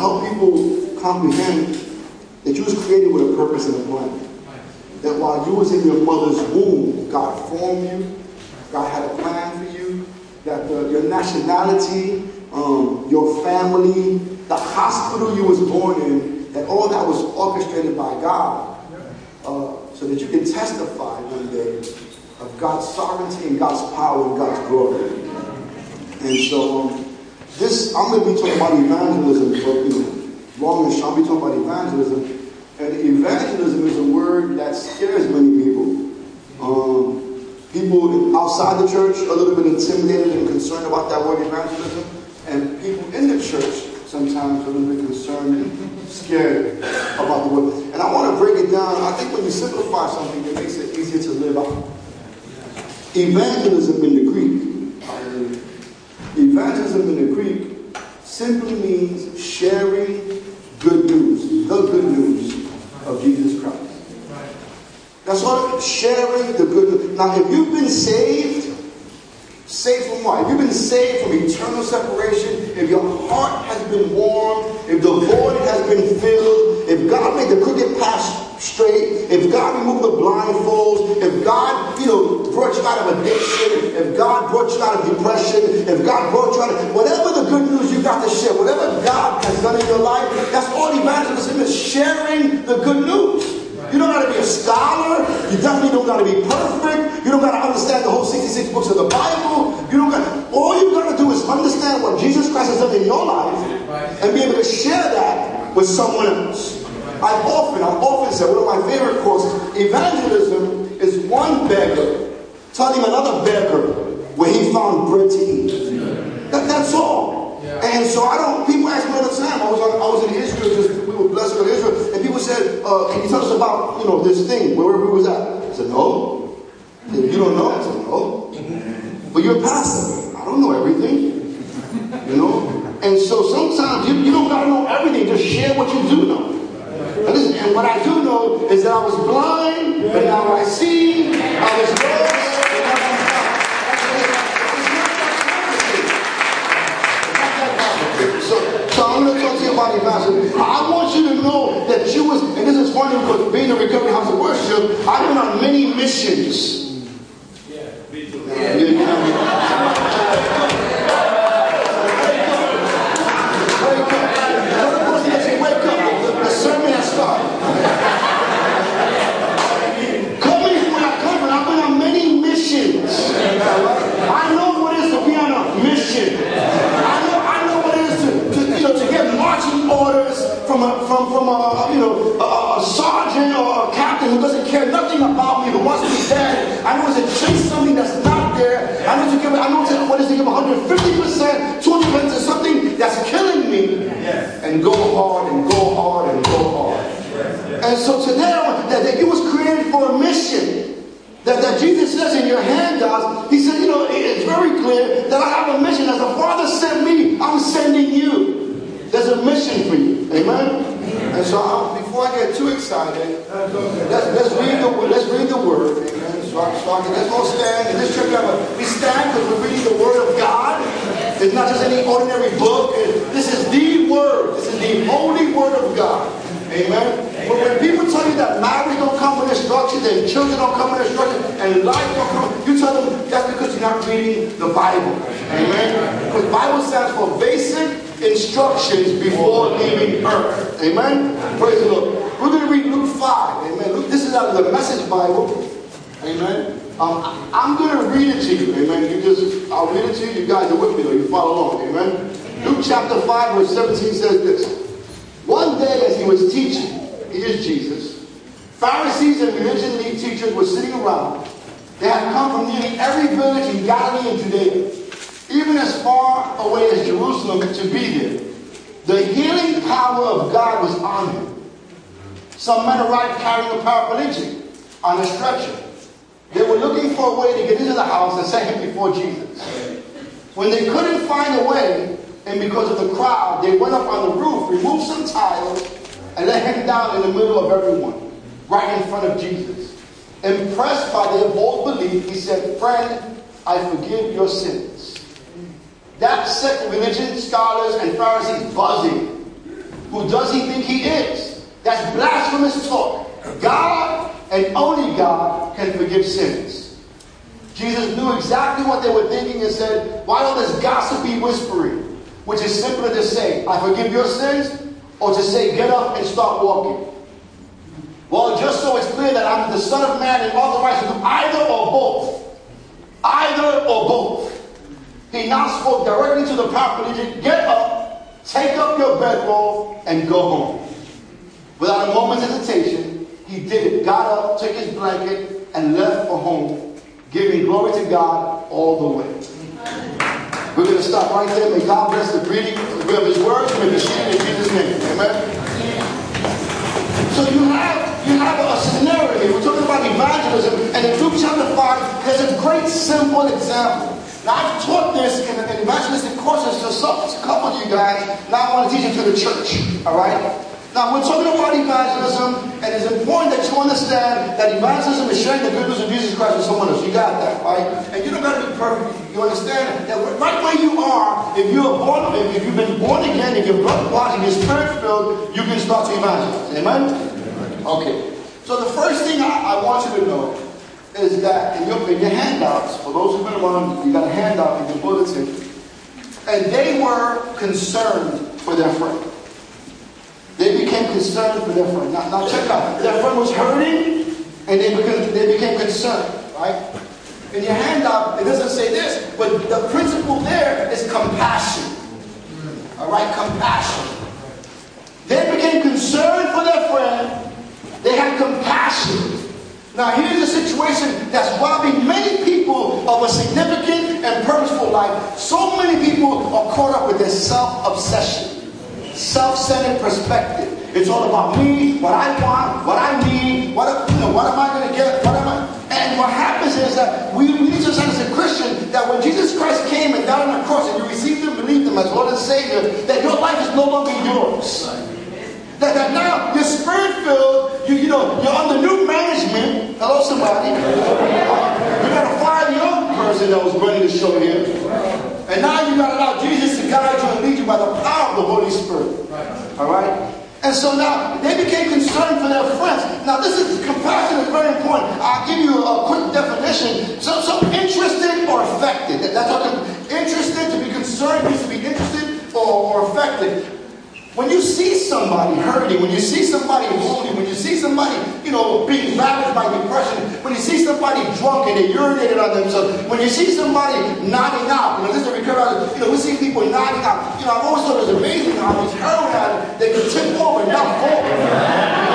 help people comprehend that you was created with a purpose and a plan. That while you was in your mother's womb, God formed you, God had a plan for you, that the, your nationality, um, your family, the hospital you was born in, that all that was orchestrated by God, uh, so that you can testify one day of God's sovereignty and God's power and God's glory. And so, um, this I'm going to be talking about evangelism for you know, long and short. I'll be talking about evangelism, and evangelism is a word that scares many people. Um, People outside the church are a little bit intimidated and concerned about that word evangelism, and people in the church sometimes are a little bit concerned and scared about the word. And I want to break it down. I think when you simplify something, it makes it easier to live out. Evangelism in the Greek, evangelism in the Greek simply means sharing good news, the good news of Jesus Christ. That's what sharing the good news. Now, if you've been saved, saved from what? If you've been saved from eternal separation, if your heart has been warmed, if the void has been filled, if God made the crooked path straight, if God removed the blindfolds, if God, you know, brought you out of addiction, if God brought you out of depression, if God brought you out of whatever the good news you got to share, whatever God has done in your life, that's all evangelism is sharing the good news. You don't got to be a scholar. You definitely don't got to be perfect. You don't got to understand the whole 66 books of the Bible. You don't got. All you got to do is understand what Jesus Christ has done in your life, and be able to share that with someone else. I often, I often say one of my favorite quotes: is "Evangelism is one beggar telling another beggar where he found bread to eat." That, that's all. And so I don't. People ask me all the time. I was on, I was in Israel. Just we were blessed with Israel, and people said, uh, "Can you tell us about you know this thing? Wherever we was at?" I said, "No." Said, you don't know? I said, "No." But you're a pastor. I don't know everything. You know. And so sometimes you, you don't gotta know everything. Just share what you do know. And, what I do know is that I was blind, but now I see. I was lost. So, so I'm going to talk to you about evangelism. I want you to know that you was, and this is funny because being a recovery house of worship, I've been on many missions. Yeah, me too. Yeah, from, from a, you know, a, a sergeant or a captain who doesn't care nothing about me, who wants me dead. I know to chase something that's not there. I know to give, I know to, what is to give 150%, 200% to something that's killing me. Yes. And go hard and go hard and go hard. Yes. Yes. And so today, that, that you was created for a mission. That, that Jesus says in your handouts, he said, you know, it's very clear that I have a mission. As the Father sent me, I'm sending you. There's a mission for you. Amen? Excited. Let's, let's read the let's read the word. Amen. So, I- so I let's all stand. In this church, we, stand because we're reading the word of God. It's not just any ordinary book. This is the word. This is the holy word of God. Amen. But when people tell you that marriage don't come with instructions and children don't come with instructions and life don't come, you tell them that's because you're not reading the Bible. Amen. Because Bible stands for basic instructions before leaving earth. Amen. Praise the Lord. We're going to read Luke 5. Amen. Luke, this is out of the Message Bible. Amen. Um, I'm going to read it to you. Amen. You just, I'll read it to you. You guys are with me though. You follow along. Amen. Luke chapter 5 verse 17 says this. One day as he was teaching, he is Jesus, Pharisees and religion lead teachers were sitting around. They had come from nearly every village in Galilee and Judea, even as far away as Jerusalem to be there. The healing power of God was on him. Some men arrived carrying a paraplegic on a stretcher. They were looking for a way to get into the house and set him before Jesus. When they couldn't find a way, and because of the crowd, they went up on the roof, removed some tiles, and let him down in the middle of everyone, right in front of Jesus. Impressed by their bold belief, he said, Friend, I forgive your sins. That set the religion scholars and Pharisees buzzing. Who does he think he is? That's blasphemous talk. God and only God can forgive sins. Jesus knew exactly what they were thinking and said, Why all this gossipy whispering? Which is simpler to say, I forgive your sins, or to say, Get up and start walking. Well, just so it's clear that I'm the Son of Man and authorized to do either or both. Either or both. He now spoke directly to the paraplegic, Get up, take up your bedroll, and go home. Without a moment's hesitation, he did it. Got up, took his blanket, and left for home, giving glory to God all the way. We're going to stop right there. May God bless the reading of his words. May the it in Jesus' name. Amen. So you have you have a scenario here. We're talking about evangelism, and in Luke chapter 5, there's a great simple example. Now I've taught this in, in evangelistic courses to a couple of you guys. Now I want to teach it to the church. All right? Now we're talking about evangelism, and it's important that you understand that evangelism is sharing the good news of Jesus Christ with someone else. You got that, right? And you don't got to be perfect. You understand that right where you are, if you're born, if you've been born again, if you're blood washed, if you're spirit filled, you can start to evangelize. Amen? Okay. So the first thing I, I want you to know is that in your, in your handouts, for those who've been around, you got a handout in your bulletin, and they were concerned for their friend. They became concerned for their friend. Now, now check out. Their friend was hurting, and they became, they became concerned, right? In your handout, it doesn't say this, but the principle there is compassion. All right, compassion. They became concerned for their friend. They had compassion. Now, here's a situation that's robbing many people of a significant and purposeful life. So many people are caught up with this self obsession self-centered perspective. It's all about me, what I want, what I need, what, you know, what am I going to get, what am I... And what happens is that we, we need to understand as a Christian that when Jesus Christ came and died on the cross and you received Him, believed Him as Lord and Savior, that your life is no longer yours. That, that now you're spirit filled, you, you know, you're under new management. Hello, somebody. You got to fire the old person that was running the show here. And now you got to allow Jesus to guide you and lead you by the power of the Holy Spirit. All right? And so now they became concerned for their friends. Now this is compassion is very important. I'll give you a quick definition. So, so interested or affected. That's I'm- interested to be concerned means to be interested or, or affected. When you see somebody hurting, when you see somebody wounded, when you see somebody, you know, being ravaged by depression, when you see somebody drunk and they urinated on themselves, when you see somebody nodding out, you know, this is a recurring, you know, we see people nodding out. You know, I've always thought it was amazing how these heroin addicts, they could tip over and not fall.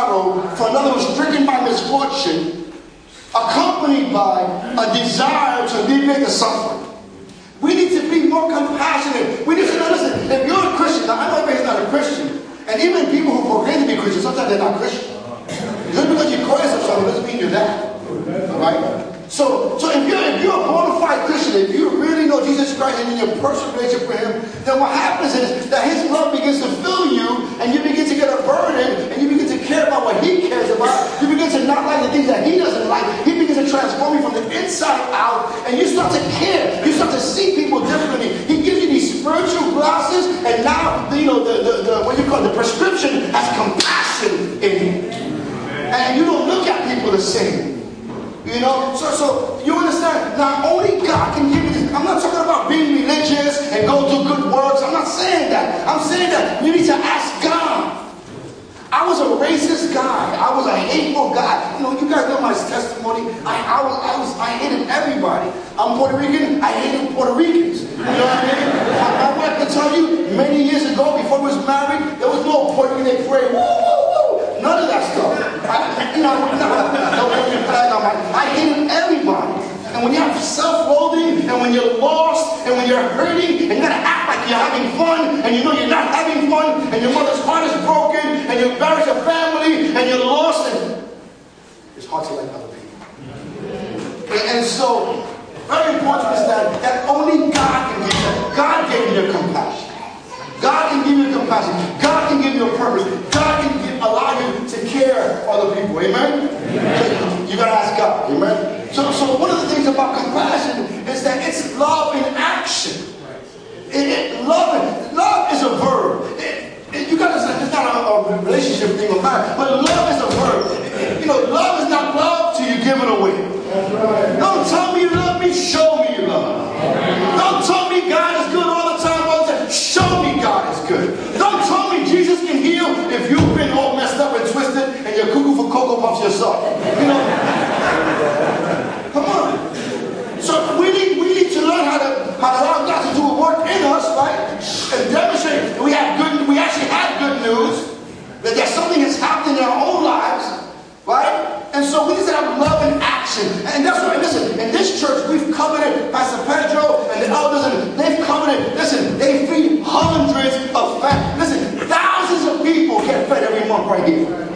Sorrow for another is stricken by misfortune, accompanied by a desire to alleviate the suffering. We need to be more compassionate. We need to listen, if you're a Christian, now I know everybody's not a Christian, and even people who proclaim to be Christians, sometimes they're not Christian. Just because you call yourself something doesn't mean you're that. Right? So, so if you're if you're a bona fide Christian, if you really know Jesus Christ and you're in personal relationship with Him, then what happens is that His love begins to fill you, and you begin to get a burden, and you begin to care about what He cares about. You begin to not like the things that He doesn't like. He begins to transform you from the inside out, and you start to care. You start to see people differently. He gives you these spiritual glasses, and now you know the, the, the what you call the prescription has compassion in it, and you don't look at people the same. You know, so so you understand? Not only God can give you this. I'm not talking about being religious and go do good works. I'm not saying that. I'm saying that you need to ask God. I was a racist guy. I was a hateful guy. You know, you guys know my testimony. I, I was, I was, I hated everybody. I'm Puerto Rican. I hated Puerto Ricans. You know what I mean? My, wife can tell you, many years ago, before we was married, there was no Puerto Rican they. Woo, woo, woo. None of that stuff. I, you know, no, no. I hated everybody. And when you have self-loathing, and when you're lost, and when you're hurting, and you gotta act like you're having fun, and you know you're not having fun, and your mother's heart is broken, and you embarrass your family, and you're lost, and it's hard to like other people. And, and so, very important is that, that only God can give you. God gave you the compassion. God can give you compassion. God can give you a purpose. God can give, allow you to care for other people. Amen? Amen. You gotta ask God. Amen? So, so one of the things about compassion is that it's love in action. It, it, love, love is a verb. It, you gotta say it's not a, a relationship thing or marriage, but love is a verb. you know, love is not love till you give it away. Right. Don't tell me you love me, show me you love me. Don't tell me God is good all the time, all the time. Show me God is good. Don't tell me Jesus can heal if you've been all messed up and twisted and you're cuckoo for Cocoa Puffs yourself. You know? Come on. So we need we need to learn how to how to allow God to do a work in us, right? And demonstrate we have good we actually have good news that there's in our own lives, right? And so we need to have love in action. And that's why, listen, in this church, we've covered Pastor Pedro and the elders, and they've covered it. Listen, they feed hundreds of families. Listen, thousands of people get fed every month right here.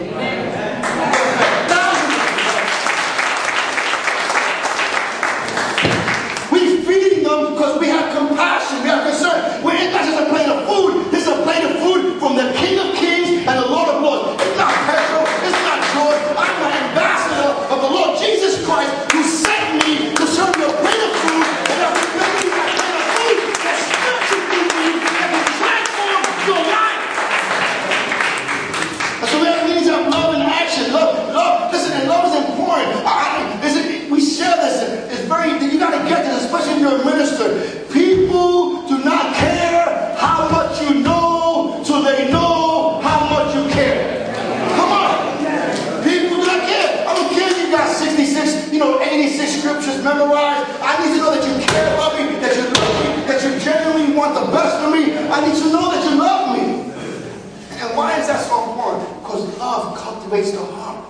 And why is that so important? Because love cultivates the heart.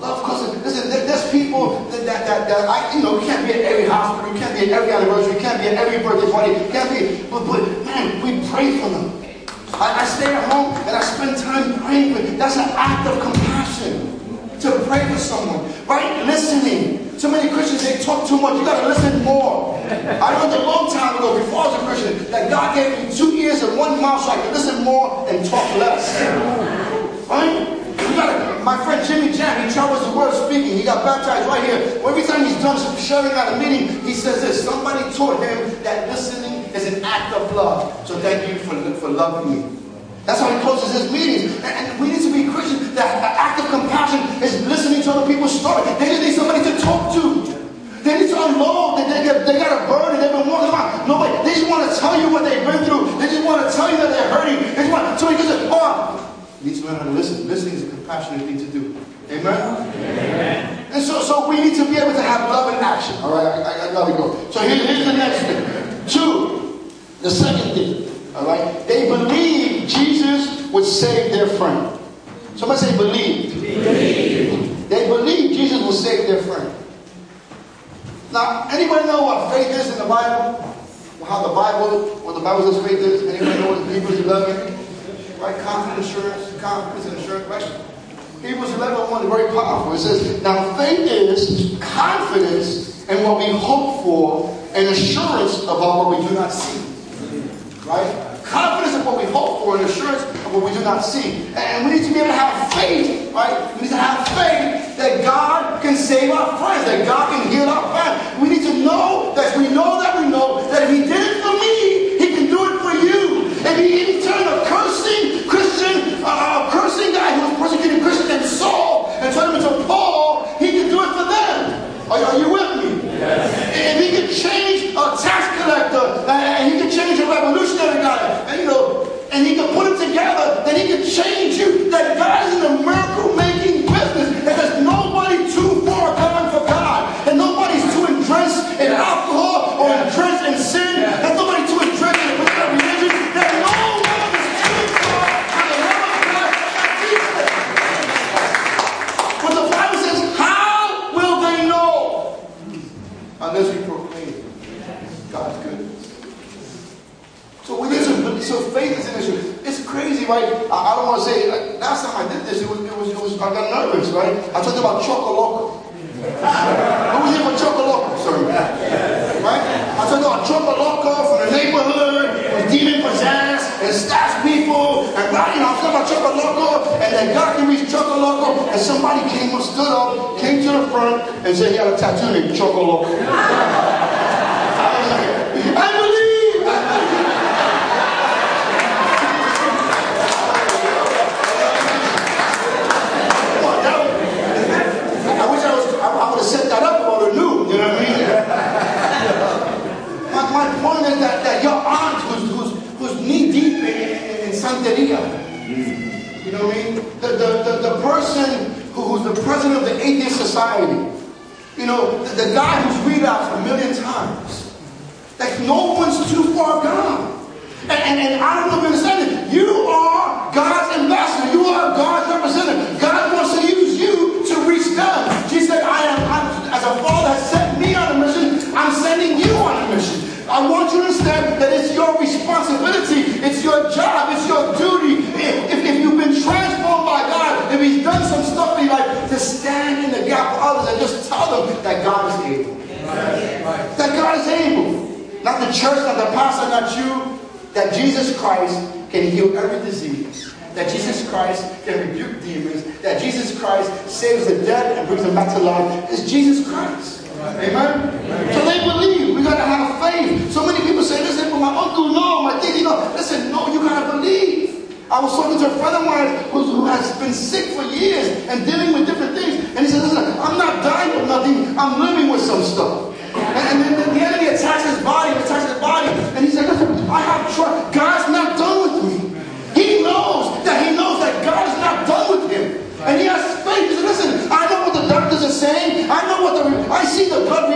Love causes, listen, there's people that, that, that, that I, you know, we can't be at every hospital, you can't be at every anniversary, you can't be at every birthday party, can't be, but, but man, we pray for them. I, I stay at home and I spend time praying for them. That's an act of compassion to pray for someone, right? Listening. So many Christians, they talk too much. You got to listen more. I learned a long time ago, before I was a Christian, that God gave me two ears and one mouth so I could listen more and talk less. Right? We gotta, my friend Jimmy Jam, he travels the world speaking. He got baptized right here. Every time he's done sharing at a meeting, he says this. Somebody taught him that listening is an act of love. So thank you for, for loving me. That's how he closes his meetings. And, and we need to be Christians. That act of compassion is listening to other people's story. They just need somebody to talk to. They need to unload. They, they, they got a burden. They've been walking around. Nobody. They just want to tell you what they've been through. They just want to tell you that they're hurting. They just want. So he goes, oh, you need to learn how to listen. Listening is a compassionate thing to do. Amen? Amen. And so, so we need to be able to have love in action. All right, I, I, I gotta go. So here, here's the next thing. Two, the second thing. All right? They believe Jesus would save their friend. Somebody say believed. Believe. They believed Jesus would save their friend. Now, anybody know what faith is in the Bible? How the Bible, what the Bible says faith is? Anybody know what Hebrews 11? Right? Confidence, assurance, confidence and assurance, right? Hebrews 11 1 is very powerful. It says, Now faith is confidence in what we hope for and assurance about what we do not see. Right? Confidence of what we hope for and assurance of what we do not see. And we need to be able to have faith, right? We need to have faith that God can save our friends, that God can heal our friends. We need to know that we know that we know that if He did it for me, He can do it for you. If He even turned a cursing Christian, uh, a cursing guy who was persecuting Christians and Saul and turned him into Paul, He can do it for them. Are, are you with me? Yes. If He can change a tax collector and He can change a revolutionary guy, and you know, and he can put it together, that he can change you. That God is in a miracle I was talking to a friend of mine who has been sick for years and dealing with different things. And he said, listen, I'm not dying with nothing. I'm living with some stuff. And, and then the enemy attacks his body, attacks his body. And he said, listen, I have trust. God's not done with me. He knows that he knows that God is not done with him. And he has faith. He said, listen, I know what the doctors are saying. I know what the, I see the blood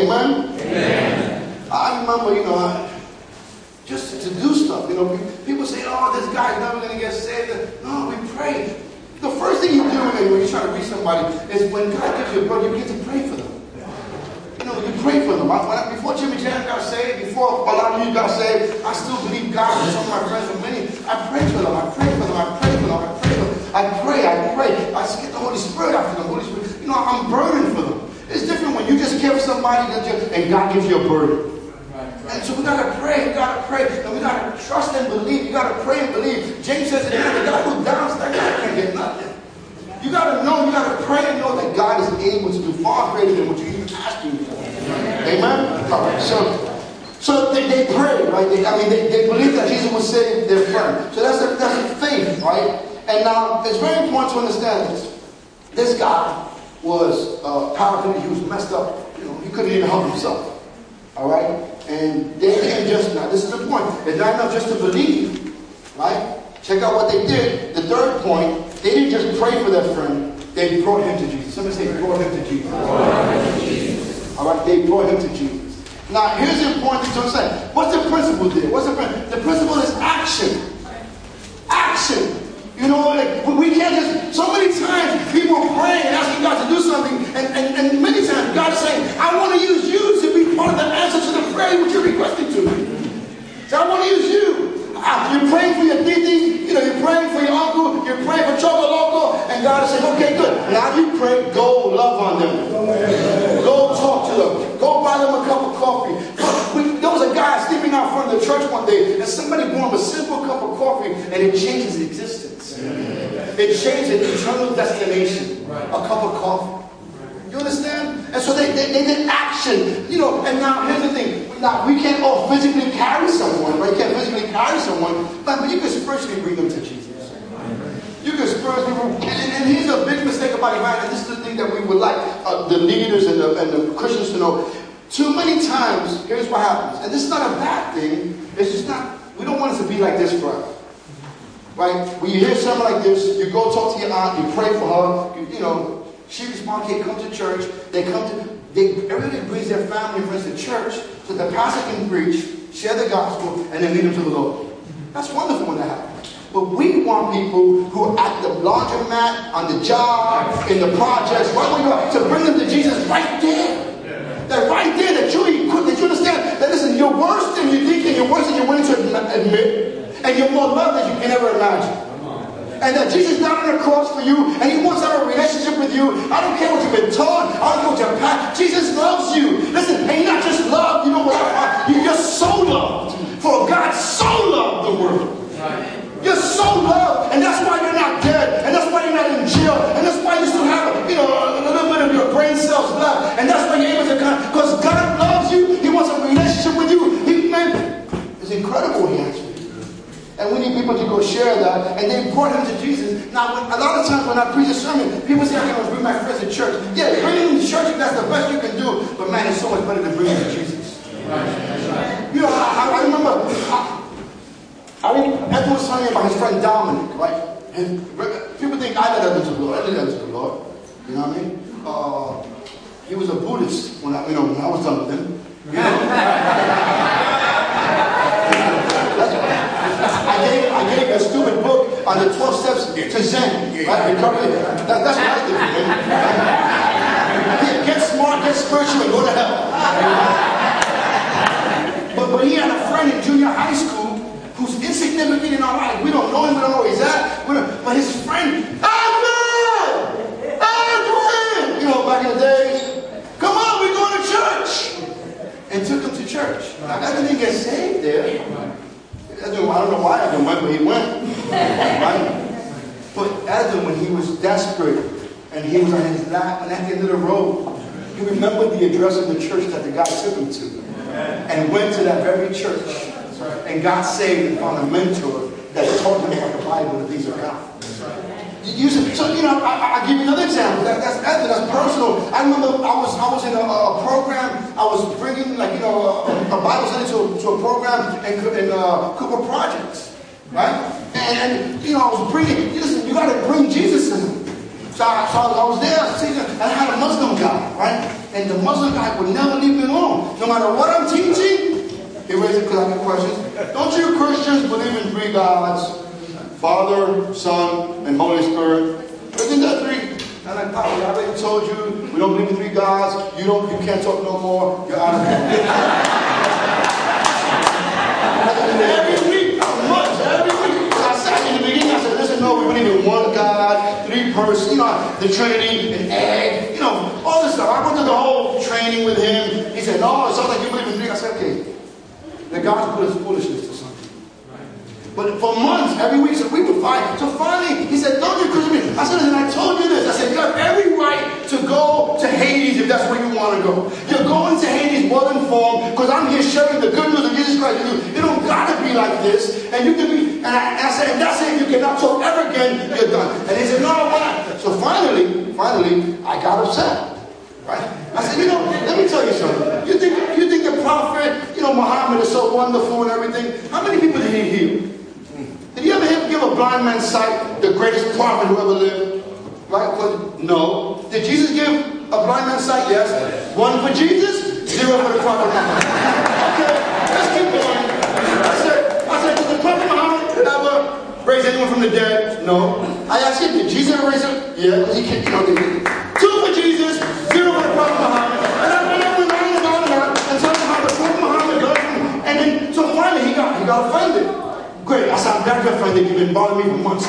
Amen? Amen. I remember, you know, just to do stuff. You know, people say, oh, this guy's never going to get saved. No, we pray. The first thing you do when you try to reach somebody is when God gives you a brother, you get to pray for them. You know, you pray for them. I, before Jimmy Jam got saved, before a lot of you got saved, I still believe God and some of my friends for many. I pray for them. I pray for them. I pray for them. I pray for them. I pray. I pray. I, pray. I get the Holy Spirit after the Holy Spirit. You know, I'm burning for them. It's different when you just care for somebody and God gives you a burden. And so we gotta pray, we gotta pray, and we gotta trust and believe. You gotta pray and believe. James says it, the God who doubts, that guy can't get nothing. You gotta know, you gotta pray and know that God is able to do far greater than what you even asking for. Amen? All right, so, so they, they pray, right? They, I mean, they, they believe that Jesus will save their friend. So that's a, that's a faith, right? And now, it's very important to understand this. This guy was uh, powerful, he was messed up. You know, he couldn't even help himself. All right? And they didn't just, now this is the point. It's not enough just to believe, right? Check out what they did. The third point, they didn't just pray for their friend, they brought him to Jesus. Somebody say, brought him to Jesus. Brought him to Jesus. All right, they brought him to Jesus. Now, here's the important thing to understand. What's the principle there? What's the principle? The principle is action. Action. You know, like, we can't just, so many times people are praying and asking God to do something, and, and, and many times God is saying, I want to use you to be part of the answer to the prayer which you're requesting to me. So I want to use you. Ah, you're praying for your titi, you know, you're praying for your uncle, you're praying for Choco Loco, and God is saying, okay, good. Now you pray, go love on them. Go talk to them. Go buy them a cup of coffee. We, there was a guy sleeping out front of the church one day, and somebody brought him a simple cup of coffee, and it changed his existence. It changed an destination. A cup of coffee. You understand? And so they, they, they, did action. You know, and now here's the thing. Now we can't all physically carry someone, right? You can't physically carry someone, but, you can spiritually bring them to Jesus. You can spiritually and, and here's a big mistake about it, right? And this is the thing that we would like uh, the leaders and the, and the Christians to know. Too many times, here's what happens. And this is not a bad thing. It's just not, we don't want us to be like this forever. Right? When you hear something like this, you go talk to your aunt, you pray for her, you, you know, she responds, okay, come to church. They come to, they, everybody brings their family friends to church so the pastor can preach, share the gospel, and then lead them to the Lord. That's wonderful when that happens. But we want people who are at the laundromat, on the job, in the projects, right where you are, to bring them to Jesus right there. That right there, that you, that you understand that listen, you're worse than you think and you're worse than you're willing to admit and you're more loved than you can ever imagine. And that Jesus died on the cross for you, and He wants to have a relationship with you. I don't care what you've been taught. I don't care what you're past. Jesus loves you. Listen, and not just love. You know what I? You're just so loved. For God so loved the world. You're so loved, and that's why you're not dead, and that's why you're not in jail, and that's why you still have, you know, a little bit of your brain cells left, and that's why you're able to come. Because God loves you. He wants a relationship with you. He, it's incredible. He answered. And we need people to go share that. And they brought him to Jesus. Now, a lot of times when I preach a sermon, people say, I can bring my friends to church. Yeah, bring them to church that's the best you can do. But man, it's so much better to bring them to Jesus. You know, I, I remember, I, I mean, everyone was telling me about his friend Dominic, right? And people think I led them to the Lord. I led them to the Lord. You know what I mean? Uh, he was a Buddhist when I, you know, when I was done with him. You know? I gave, I gave a on the 12 steps to Zen. Right? Recovery. That, that's what I did, man. Get smart, get spiritual, and go to hell. But, but he had a friend in junior high school who's insignificant in our life. We don't know him, we don't know where he's at. But his friend, Edwin! Edwin! You know, back in the days, come on, we're going to church. And took him to church. Now, Edwin didn't get saved there. I don't know why Edwin went, but he went. right? But Edwin, when he was desperate and he was on his lap and at the end of the road, he remembered the address of the church that the guy took him to. And went to that very church and got saved and found a mentor that taught him about the Bible and things of God. You, so you know, I, I give you another example. That, that's that's personal. I remember I was I was in a, a program. I was bringing like you know a, a Bible study to, to a program in, in uh, Cooper Projects, right? And, and, you know I was bringing. Listen, you got to bring Jesus in. So I, so I was there, and I had a Muslim guy, right? And the Muslim guy would never leave me alone. No matter what I'm teaching, he raised a couple questions. Don't you Christians believe in three gods? Father, Son, and Holy Spirit. Isn't that three? And like, Papa, I already told you, we don't believe in three gods. You don't, you can't talk no more. You're out of here. every week, months, every week. I said in the beginning, I said, listen, no, we believe in one God, three persons, you know, the Trinity, and egg, you know, all this stuff. I went through the whole training with him. He said, no, it sounds like you believe in three. I said, okay. The gospel is foolishness to some people. But for months, every week, so we would fight. So finally, he said, don't you Christian. Me. I said, and I told you this. I said, you have every right to go to Hades if that's where you want to go. You're going to Hades well informed because I'm here sharing the good news of Jesus Christ with you. It don't gotta be like this. And you can be, and I, and I said, and that's it. You cannot talk ever again. You're done. And he said, no, why not? So finally, finally, I got upset. Right? I said, you know, let me tell you something. You think you think the prophet, you know, Muhammad is so wonderful and everything. How many people did he heal? Did he ever give a blind man sight, the greatest prophet who ever lived? Right? But no. Did Jesus give a blind man sight? Yes. One for Jesus, zero for the prophet Muhammad. Okay, let's keep going. I said, I said, did the prophet Muhammad ever raise anyone from the dead? No. I asked him, did Jesus ever raise him? Yeah, because he can't, you know, two for Jesus, zero for the prophet Muhammad. And I went on and on and on and and how the prophet Muhammad does. And then, so finally he got, he got offended. Great, I said, I'm glad you're. You've been bothering me for months.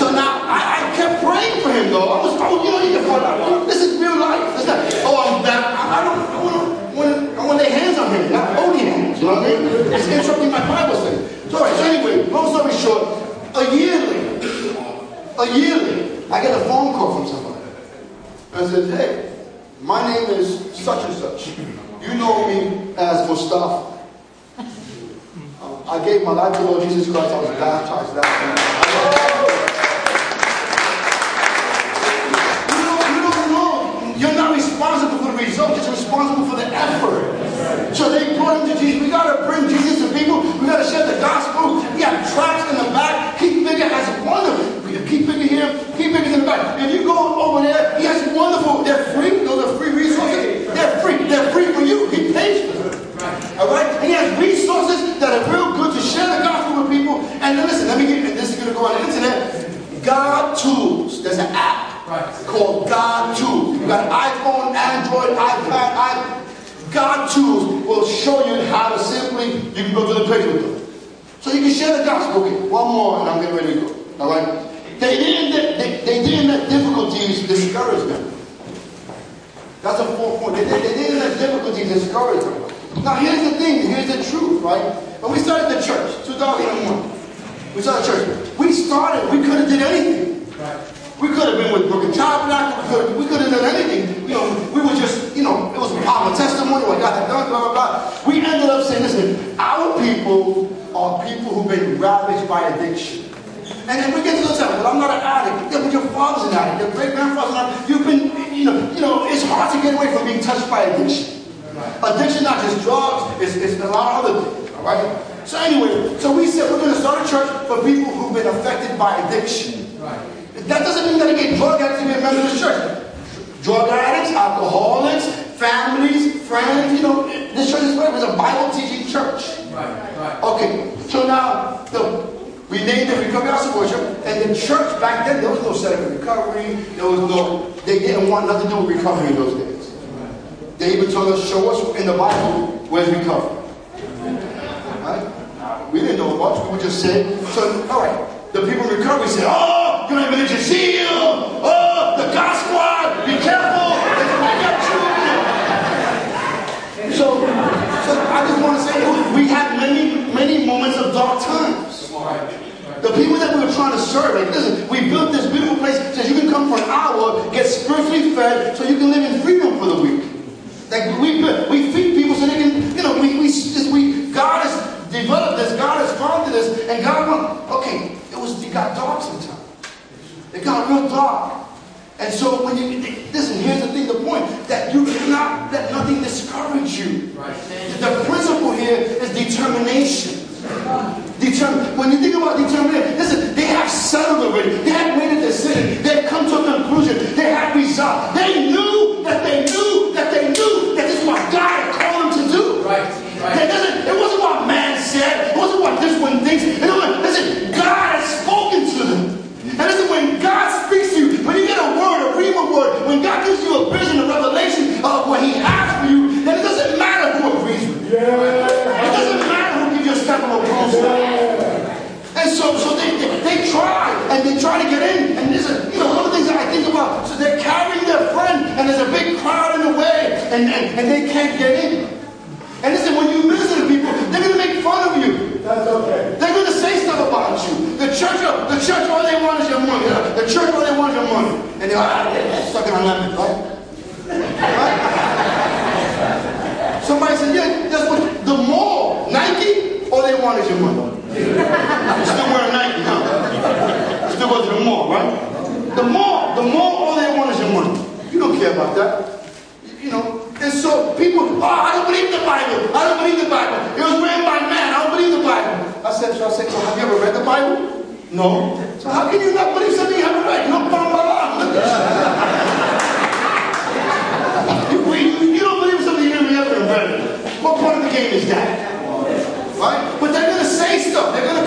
So now I, I kept praying for him though. I was, was you can find out. This is real life. It's not, oh, I'm back. I, I don't, I want to, want I want to lay hands on him, not holy hands. You know what I mean? It's interrupting my Bible study. So, all right, so anyway, long story short, a year later, a year later, I get a phone call from somebody. I said, hey, my name is such and such. You know me as Mustafa. I gave my life to Lord Jesus Christ. I was baptized that time. You don't, you don't know. You're not responsible for the result. You're responsible for the effort. So they brought him to Jesus. We got to people. We got to share the gospel. We have tracks in the back. Keith Bigger has wonderful. Keith Bigger here. Keith Bigger's in the back. If you go over there, he has wonderful. They're free. Those are free resources. They're free. They're free for you. He pays for them. All right? And he has resources that are real good to share the gospel with people. And then listen, let me get this is going to go on the internet. God Tools. There's an app called God Tools. You got iPhone, Android, iPad, iPad. God Tools will show you how to simply, you can go to the page with them. So you can share the gospel. Okay, one more and I'm getting ready to go. All right? They didn't, they, they didn't let difficulties discourage them. That's a fourth point. They, they, they didn't let difficulties discourage them. Now here's the thing, here's the truth, right? When we started the church, 2001, we started church. We started, we could have did anything. We could have been with Brooklyn Tabernacle, we could have, we could have done anything. You know, we were just, you know, it was a powerful testimony, what God had done, blah, blah, blah. We ended up saying, listen, our people are people who've been ravaged by addiction. And then we get to the time, well, I'm not an addict. Yeah, but your father's an addict. Your great grandfather's an addict. You've been, you know, you know, it's hard to get away from being touched by addiction. Addiction, not just drugs, it's, it's a lot of other things. All right. So anyway, so we said we're going to start a church for people who've been affected by addiction. Right. That doesn't mean that they get drug addicts to be a member of the church. Drug addicts, alcoholics, families, friends. You know, this church is where it was a Bible teaching church. Right, right. Okay, so now the, we named it Recovery House of Worship, and the church back then there was no set of recovery. There was no. They didn't want nothing to do with recovery in those days. They even told us, show us in the Bible where's recovery. Right? We didn't know much. We would just say, so all right. The people in recovery said, oh, you're not religious zeal. Oh, the God squad. Be careful. They can make up you. So, so I just want to say, we had many, many moments of dark times. The people that we were trying to serve, like, listen, we built this beautiful place so you can come for an hour, get spiritually fed, so you can live in freedom for the week. Like we we feed people so they can, you know, we we God has developed this, God has founded this, and God went, okay, it was it got dark sometimes. It got real dark. And so when you listen, here's the thing, the point that you cannot let nothing discourage you. Right. The principle here is determination. Determine. When you think about determination, listen, they have settled already. They had made a decision. They come to a conclusion. They had results. They knew that they knew that they knew that this is what God had called them to do. Right. right. It, doesn't, it wasn't what man said. It wasn't what this one thinks. It wasn't, listen, God has spoken to them. And listen, when God speaks to you, when you get a word, a rhema word, when God gives you a vision, a revelation of what he has for you, then it doesn't matter who agrees with you. Yeah. It doesn't matter who gives you a step on a And so, so try and they try to get in. And this is, you know, one of the things that I think about. So they're carrying their friend and there's a big crowd in the way and, and, and they can't get in. And listen, when you minister to people, they're going to make fun of you. That's okay. They're going to say stuff about you. The church, the church, all they want is your money. The church, all they want is your money. And they're, ah, they're sucking on lemons, right? right? Somebody said, yeah, that's what, the more Nike, all they want is your money. Still wearing Nike, huh? Still go to the mall, right? The mall, the mall, all they want is your money. You don't care about that. You know, and so people, oh, I don't believe the Bible. I don't believe the Bible. It was written by man. I don't believe the Bible. I said, so I said, well, have you ever read the Bible? No. So how can you not believe something you haven't read? You you don't believe something you haven't read. What part of the game is that? Right? But that Atención, déjalo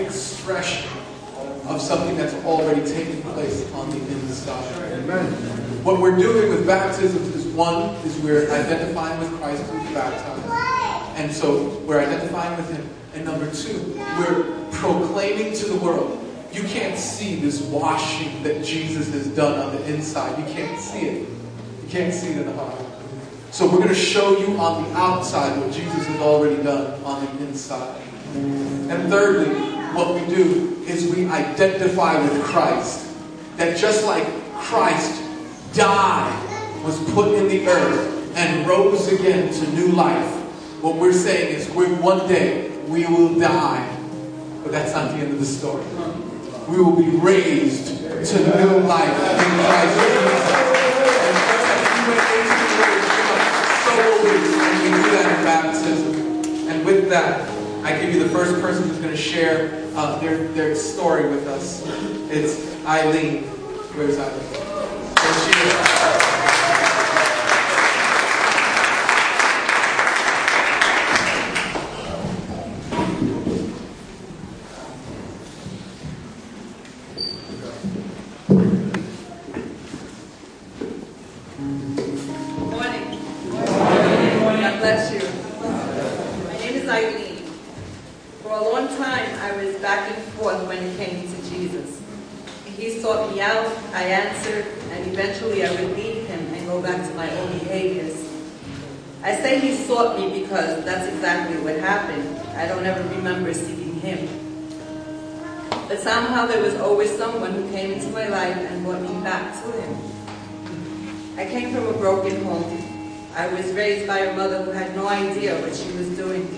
expression of something that's already taken place on the inside. Amen. What we're doing with baptisms is one, is we're identifying with Christ through the baptized. And so we're identifying with him. And number two, we're proclaiming to the world. You can't see this washing that Jesus has done on the inside. You can't see it. You can't see it in the heart. So we're going to show you on the outside what Jesus has already done on the inside. And thirdly, what we do is we identify with Christ. That just like Christ died, was put in the earth, and rose again to new life, what we're saying is we one day we will die. But that's not the end of the story. We will be raised to new life in Christ Jesus. And so we do that in baptism. And with that, I give you the first person who's going to share uh, their, their story with us. It's Eileen. Where's Eileen? By a mother who had no idea what she was doing.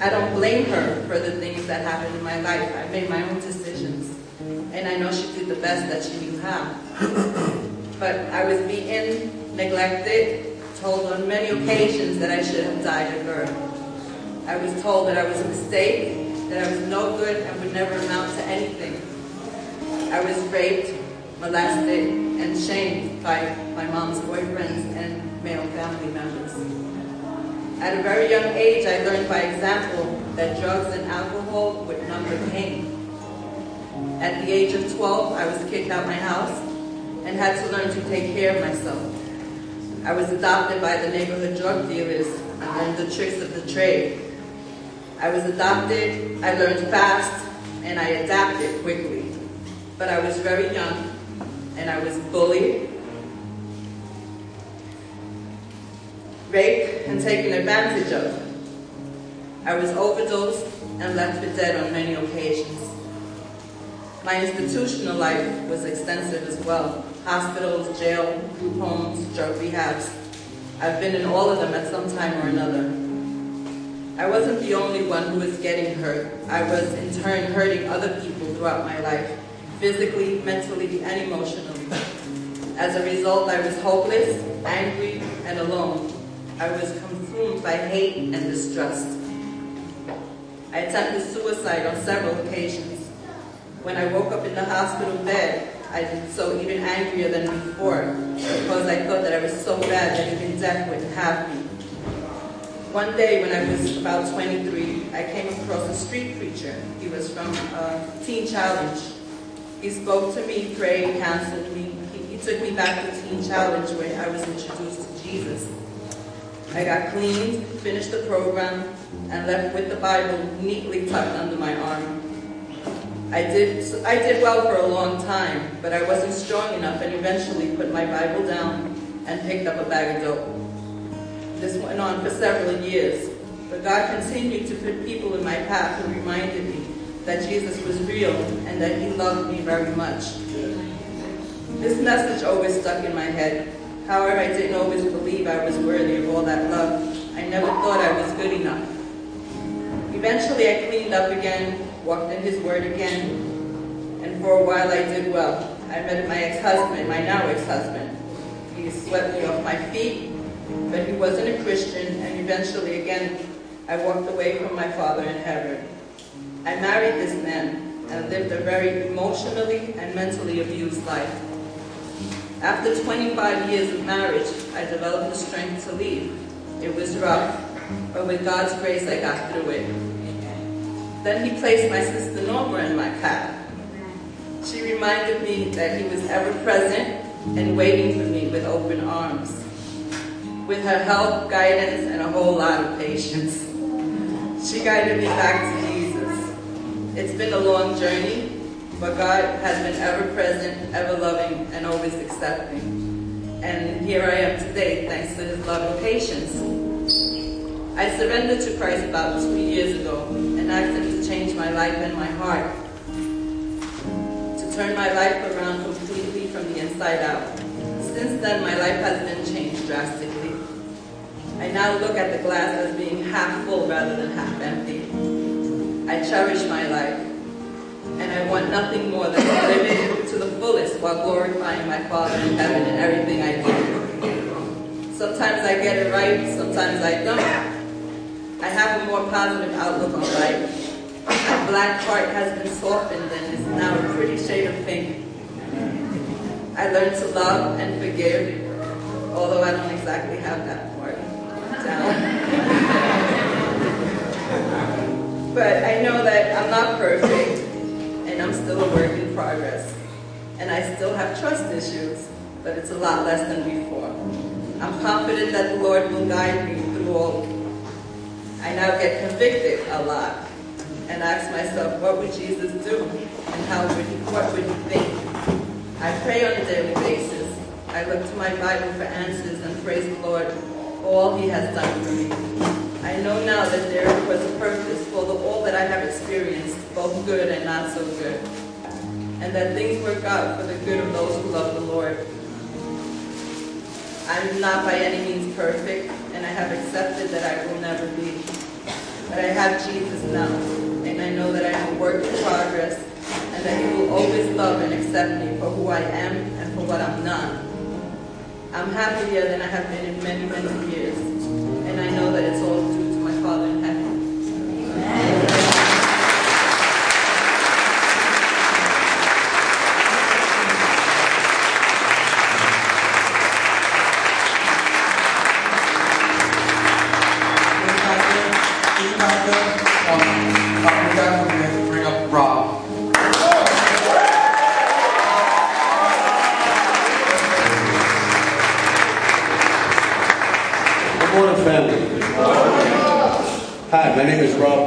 I don't blame her for the things that happened in my life. I made my own decisions. And I know she did the best that she knew how. But I was beaten, neglected, told on many occasions that I should have died a girl. I was told that I was a mistake, that I was no good and would never amount to anything. I was raped, molested, and shamed by my mom's boyfriends and male family members. At a very young age, I learned by example that drugs and alcohol would numb the pain. At the age of 12, I was kicked out of my house and had to learn to take care of myself. I was adopted by the neighborhood drug dealers and learned the tricks of the trade. I was adopted, I learned fast, and I adapted quickly. But I was very young, and I was bullied, raped, and taken advantage of. I was overdosed and left for dead on many occasions. My institutional life was extensive as well. Hospitals, jail, group homes, drug rehabs. I've been in all of them at some time or another. I wasn't the only one who was getting hurt. I was in turn hurting other people throughout my life, physically, mentally, and emotionally. As a result, I was hopeless, angry, and alone. I was consumed by hate and distrust. I attempted suicide on several occasions. When I woke up in the hospital bed, I was so even angrier than before because I thought that I was so bad that even death wouldn't have me. One day when I was about 23, I came across a street preacher. He was from Teen Challenge. He spoke to me, prayed, counseled me. He, he took me back to Teen Challenge where I was introduced to Jesus. I got cleaned, finished the program, and left with the Bible neatly tucked under my arm. I did, I did well for a long time, but I wasn't strong enough and eventually put my Bible down and picked up a bag of dope. This went on for several years, but God continued to put people in my path who reminded me that Jesus was real and that he loved me very much. This message always stuck in my head. However, I didn't always believe I was worthy of all that love. I never thought I was good enough. Eventually, I cleaned up again, walked in his word again, and for a while I did well. I met my ex-husband, my now ex-husband. He swept me off my feet, but he wasn't a Christian, and eventually again, I walked away from my father in heaven. I married this man and lived a very emotionally and mentally abused life. After 25 years of marriage, I developed the strength to leave. It was rough, but with God's grace, I got through it. Then he placed my sister Norma in my path. She reminded me that he was ever present and waiting for me with open arms. With her help, guidance, and a whole lot of patience, she guided me back to Jesus. It's been a long journey, but God has been ever present, ever loving, and always accepting. And here I am today, thanks to his love and patience. I surrendered to Christ about two years ago and asked him to change my life and my heart, to turn my life around completely from the inside out. Since then, my life has been changed drastically. I now look at the glass as being half full rather than half empty. I cherish my life, and I want nothing more than to live it to the fullest while glorifying my Father in heaven in everything I do. Sometimes I get it right, sometimes I don't. I have a more positive outlook on life. My black heart has been softened and is now a pretty shade of pink. I learned to love and forgive, although I don't exactly have that part down. but I know that I'm not perfect, and I'm still a work in progress. And I still have trust issues, but it's a lot less than before. I'm confident that the Lord will guide me through all. I now get convicted a lot and ask myself, what would Jesus do? And how would he, what would he think? I pray on a daily basis. I look to my Bible for answers and praise the Lord for all he has done for me. I know now that there was a purpose for the, all that I have experienced, both good and not so good. And that things work out for the good of those who love the Lord. I'm not by any means perfect, and I have accepted that I will never be. But I have Jesus now, and I know that I am a work in progress, and that he will always love and accept me for who I am and for what I'm not. I'm happier than I have been in many, many years, and I know that it's all due to my Father in heaven. Amen.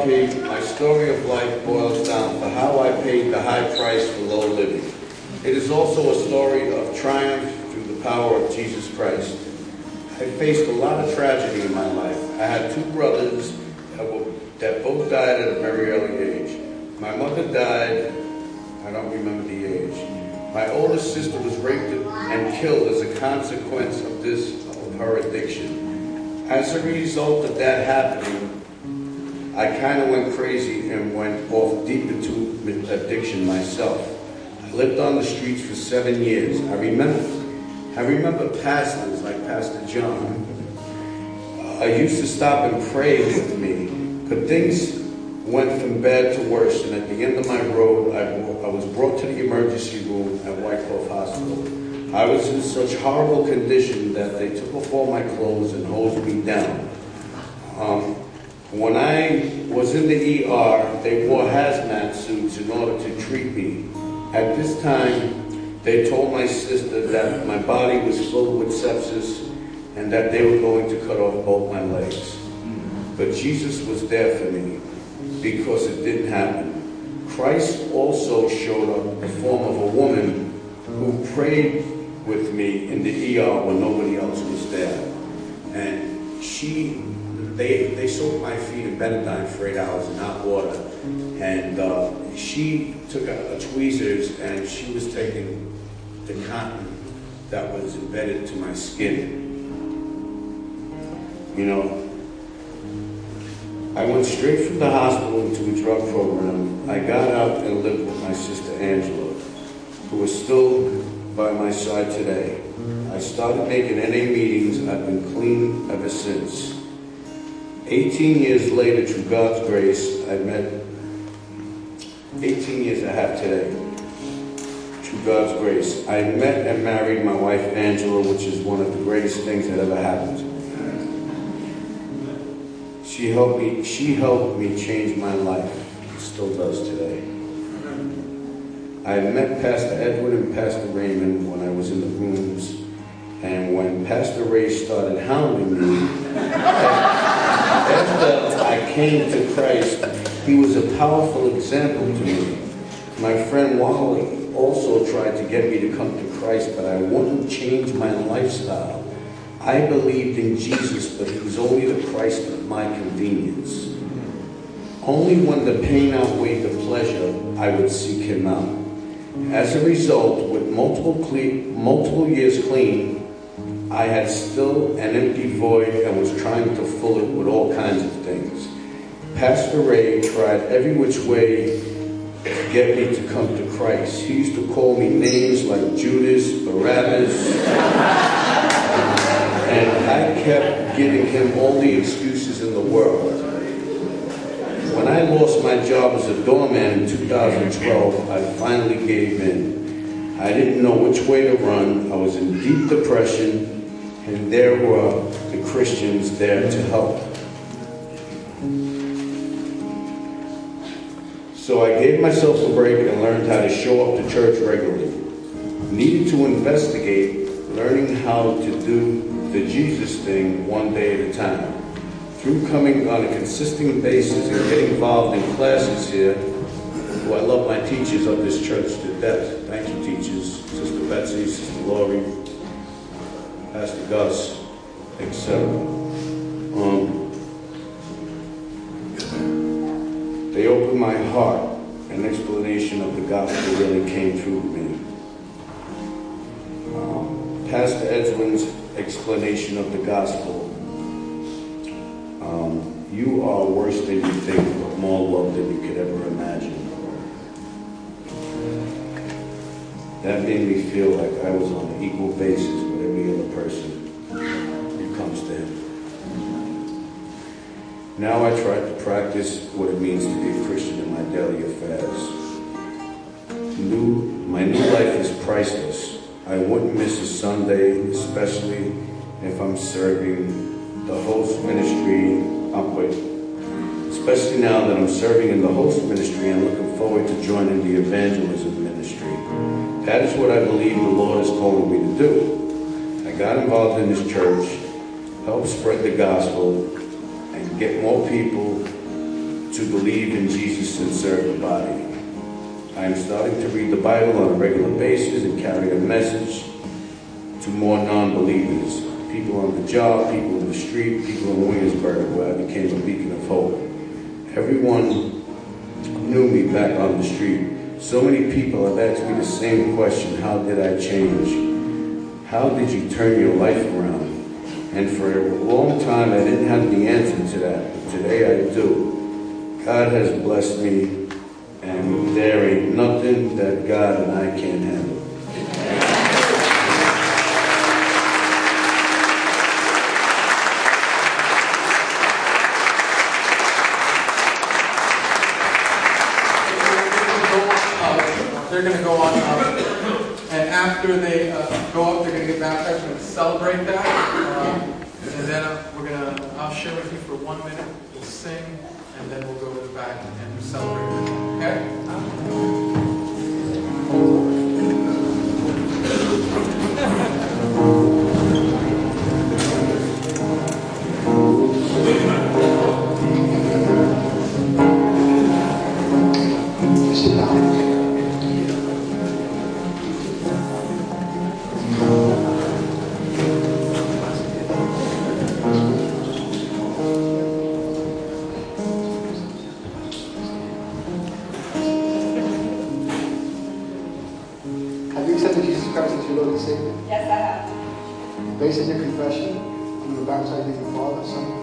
My story of life boils down to how I paid the high price for low living. It is also a story of triumph through the power of Jesus Christ. I faced a lot of tragedy in my life. I had two brothers that, both died at a very early age. My mother died, I don't remember the age. My oldest sister was raped and killed as a consequence of this, of her addiction. As a result of that happening, I kind of went crazy and went off deep into addiction myself. I lived on the streets for seven years. I remember, I remember pastors like Pastor John. Uh, I used to stop and pray with me, but things went from bad to worse. And at the end of my road, I, I was brought to the emergency room at Wyckoff Hospital. I was in such horrible condition that they took off all my clothes and hosed me down. Um, when I was in the ER, they wore hazmat suits in order to treat me. At this time, they told my sister that my body was filled with sepsis and that they were going to cut off both my legs. But Jesus was there for me because it didn't happen. Christ also showed up in the form of a woman who prayed with me in the ER when nobody else was there. And she they, they soaked my feet in Benadryl for eight hours in hot water. And uh, she took a, a, tweezers and she was taking the cotton that was embedded to my skin. You know, I went straight from the hospital into a drug program. I got out and lived with my sister Angela, who is still by my side today. I started making NA meetings. I've been clean ever since. 18 years later, through God's grace, I met, 18 years I have today, through God's grace, I met and married my wife Angela, which is one of the greatest things that ever happened. She helped me, she helped me change my life. Still does today. I met Pastor Edward and Pastor Raymond when I was in the rooms, and when Pastor Ray started hounding me, I came to Christ, he was a powerful example to me. My friend Wally also tried to get me to come to Christ, but I wouldn't change my lifestyle. I believed in Jesus, but he was only the Christ of my convenience. Only when the pain outweighed the pleasure, I would seek him out. As a result, with multiple, cle- multiple years clean, I had still an empty void and was trying to fill it with all kinds of things. Pastor Ray tried every which way to get me to come to Christ. He used to call me names like Judas, Barabbas, and I kept giving him all the excuses in the world. When I lost my job as a doorman in 2012, I finally gave in. I didn't know which way to run. I was in deep depression, and there were the Christians there to help. So I gave myself a break and learned how to show up to church regularly. Needed to investigate, learning how to do the Jesus thing one day at a time. Through coming on a consistent basis and getting involved in classes here, who I love my teachers of this church to death. Thank you, teachers. Sister Betsy, Sister Lori, Pastor Gus, etc. Um, they opened my heart. An explanation of the gospel really came through to me. Um, Pastor Edwin's explanation of the gospel. Um, you are worse than you think, but more loved than you could ever imagine. That made me feel like I was on an equal basis other person who comes to him. Now I try to practice what it means to be a Christian in my daily affairs. New, my new life is priceless. I wouldn't miss a Sunday, especially if I'm serving the host ministry with. Especially now that I'm serving in the host ministry and looking forward to joining the evangelism ministry. That is what I believe the Lord is calling me to do. Got involved in this church, helped spread the gospel, and get more people to believe in Jesus and serve the body. I am starting to read the Bible on a regular basis and carry a message to more non-believers. People on the job, people in the street, people in Williamsburg, where I became a beacon of hope. Everyone knew me back on the street. So many people have asked me the same question, how did I change? How did you turn your life around? And for a long time, I didn't have the answer to that. But today I do. God has blessed me, and there ain't nothing that God and I can't handle. They're going to go on up. And after they go up, they're going to get baptized. We're going to celebrate that. Um, and then uh, we're going to, I'll share with you for one minute. We'll sing, and then we'll go to the back and celebrate with them. Okay? Have you accepted Jesus Christ as your Lord and Savior? Yes, I have. Based on your confession, I'm going to baptize you in the Father, Son,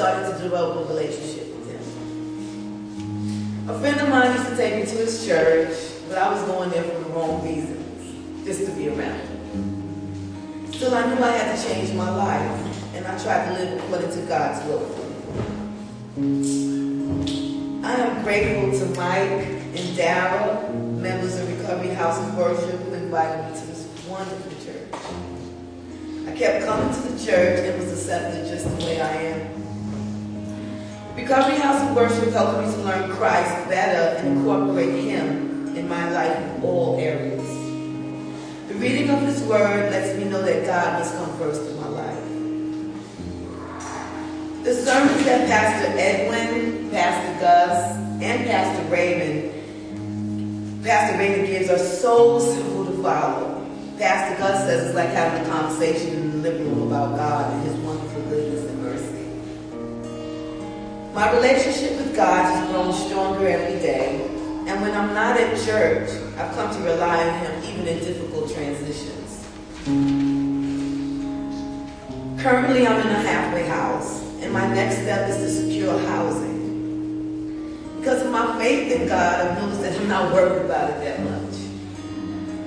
started to develop a relationship with him. A friend of mine used to take me to his church, but I was going there for the wrong reasons, just to be around him. Still, I knew I had to change my life, and I tried to live according to God's will. I am grateful to Mike and Daryl, members of Recovery House of Worship, who invited me to this wonderful church. I kept coming to the church and was accepted just the way I am. Recovery House of Worship helped me to learn Christ better and incorporate Him in my life in all areas. The reading of His Word lets me know that God must come first in my life. The sermons that Pastor Edwin, Pastor Gus, and Pastor Raymond, Pastor Raymond gives are so simple to follow. Pastor Gus says it's like having a conversation in the living room about God and His My relationship with God has grown stronger every day, and when I'm not at church, I've come to rely on Him even in difficult transitions. Currently, I'm in a halfway house, and my next step is to secure housing. Because of my faith in God, I've noticed that I'm not worried about it that much.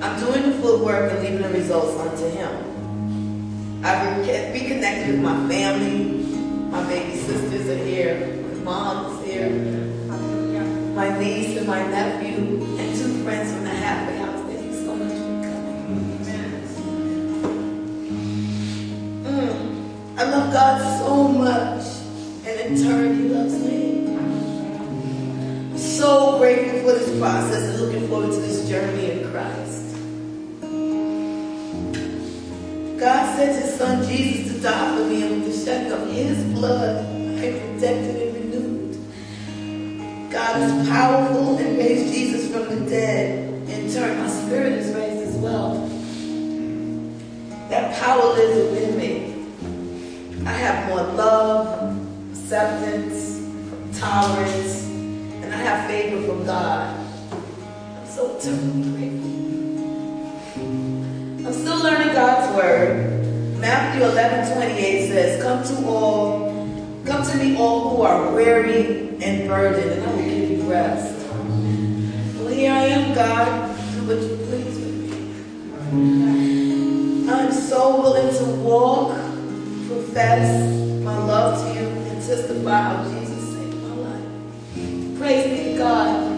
I'm doing the footwork and leaving the results unto Him. I've re- reconnected with my family. My baby sisters are here. My mom is here. My niece and my nephew, and two friends from the halfway house. Thank you so much for coming. Mm. I love God so much, and in turn, He loves me. I'm so grateful for this process and looking forward to this journey in Christ. God sent His Son Jesus to die for me, and with the shedding of His blood, I am protected and renewed. God is powerful and raised Jesus from the dead. In turn, my spirit is raised as well. That power lives within me. I have more love, acceptance, tolerance, and I have favor from God. I'm so eternally grateful. I'm still learning God's word. Matthew 11, 28 says, Come to all, come to me all who are weary and burdened, and I will give you rest. Well, here I am, God. What you please with me. I'm so willing to walk, profess my love to you, and testify how Jesus saved my life. Praise be God.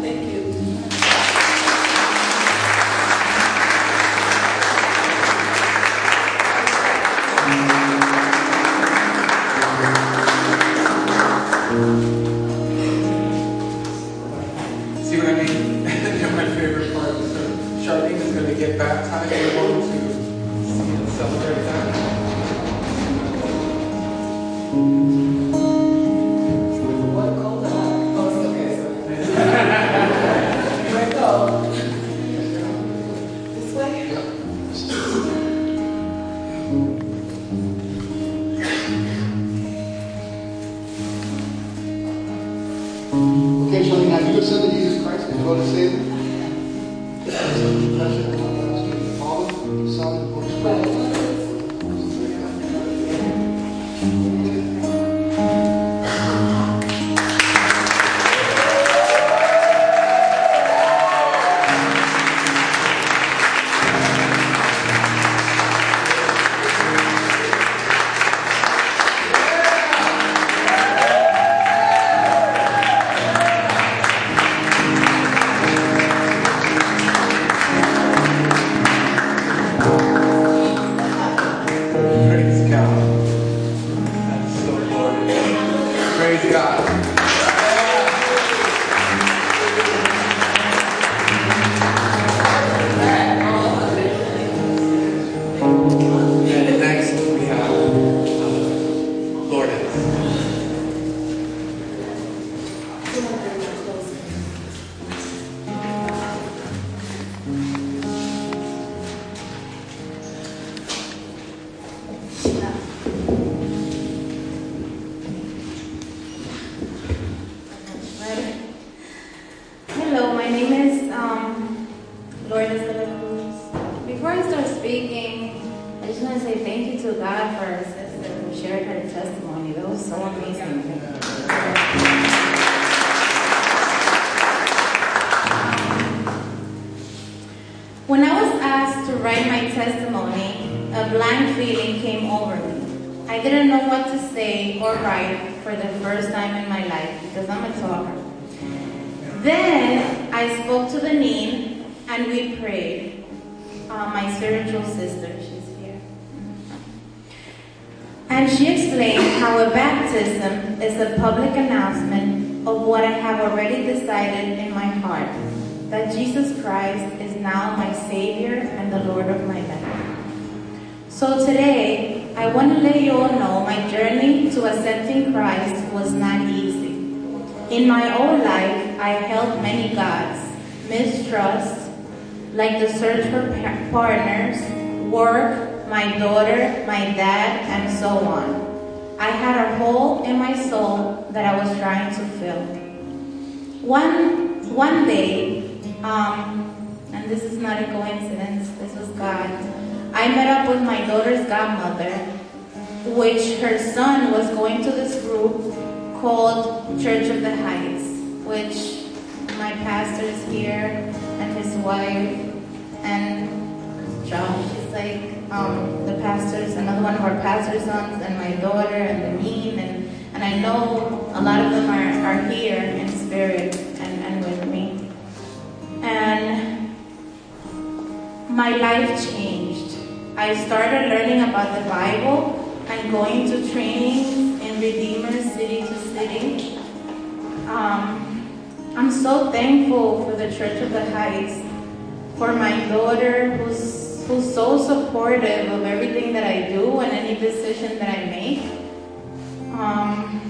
Trying to fill. One, one day, um, and this is not a coincidence, this was God, I met up with my daughter's godmother, which her son was going to this group called Church of the Heights, which my pastor is here and his wife and Josh is like um, the pastors, another one of our pastor's sons, and my daughter and the mean, and, and I know a lot of them are, are here in spirit and, and with me. And my life changed. I started learning about the Bible and going to trainings in Redeemer city to city. Um, I'm so thankful for the Church of the Heights, for my daughter who's who's so supportive of everything that I do and any decision that I make. Um,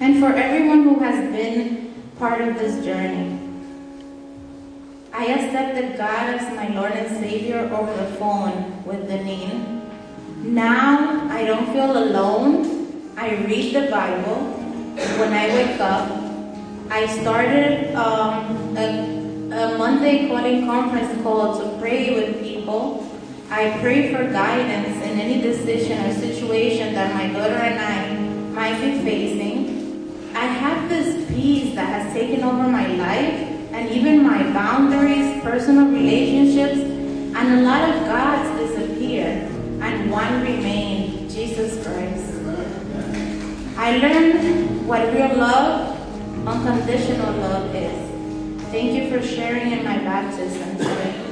and for everyone who has been part of this journey. I accepted God as my Lord and Savior over the phone with the name. Now I don't feel alone. I read the Bible. when I wake up, I started um, a, a Monday calling conference call to pray with people. I pray for guidance in any decision or situation that my daughter and I might be facing. I have this peace that has taken over my life and even my boundaries, personal relationships, and a lot of gods disappeared and one remained, Jesus Christ. I learned what real love, unconditional love is. Thank you for sharing in my baptism today.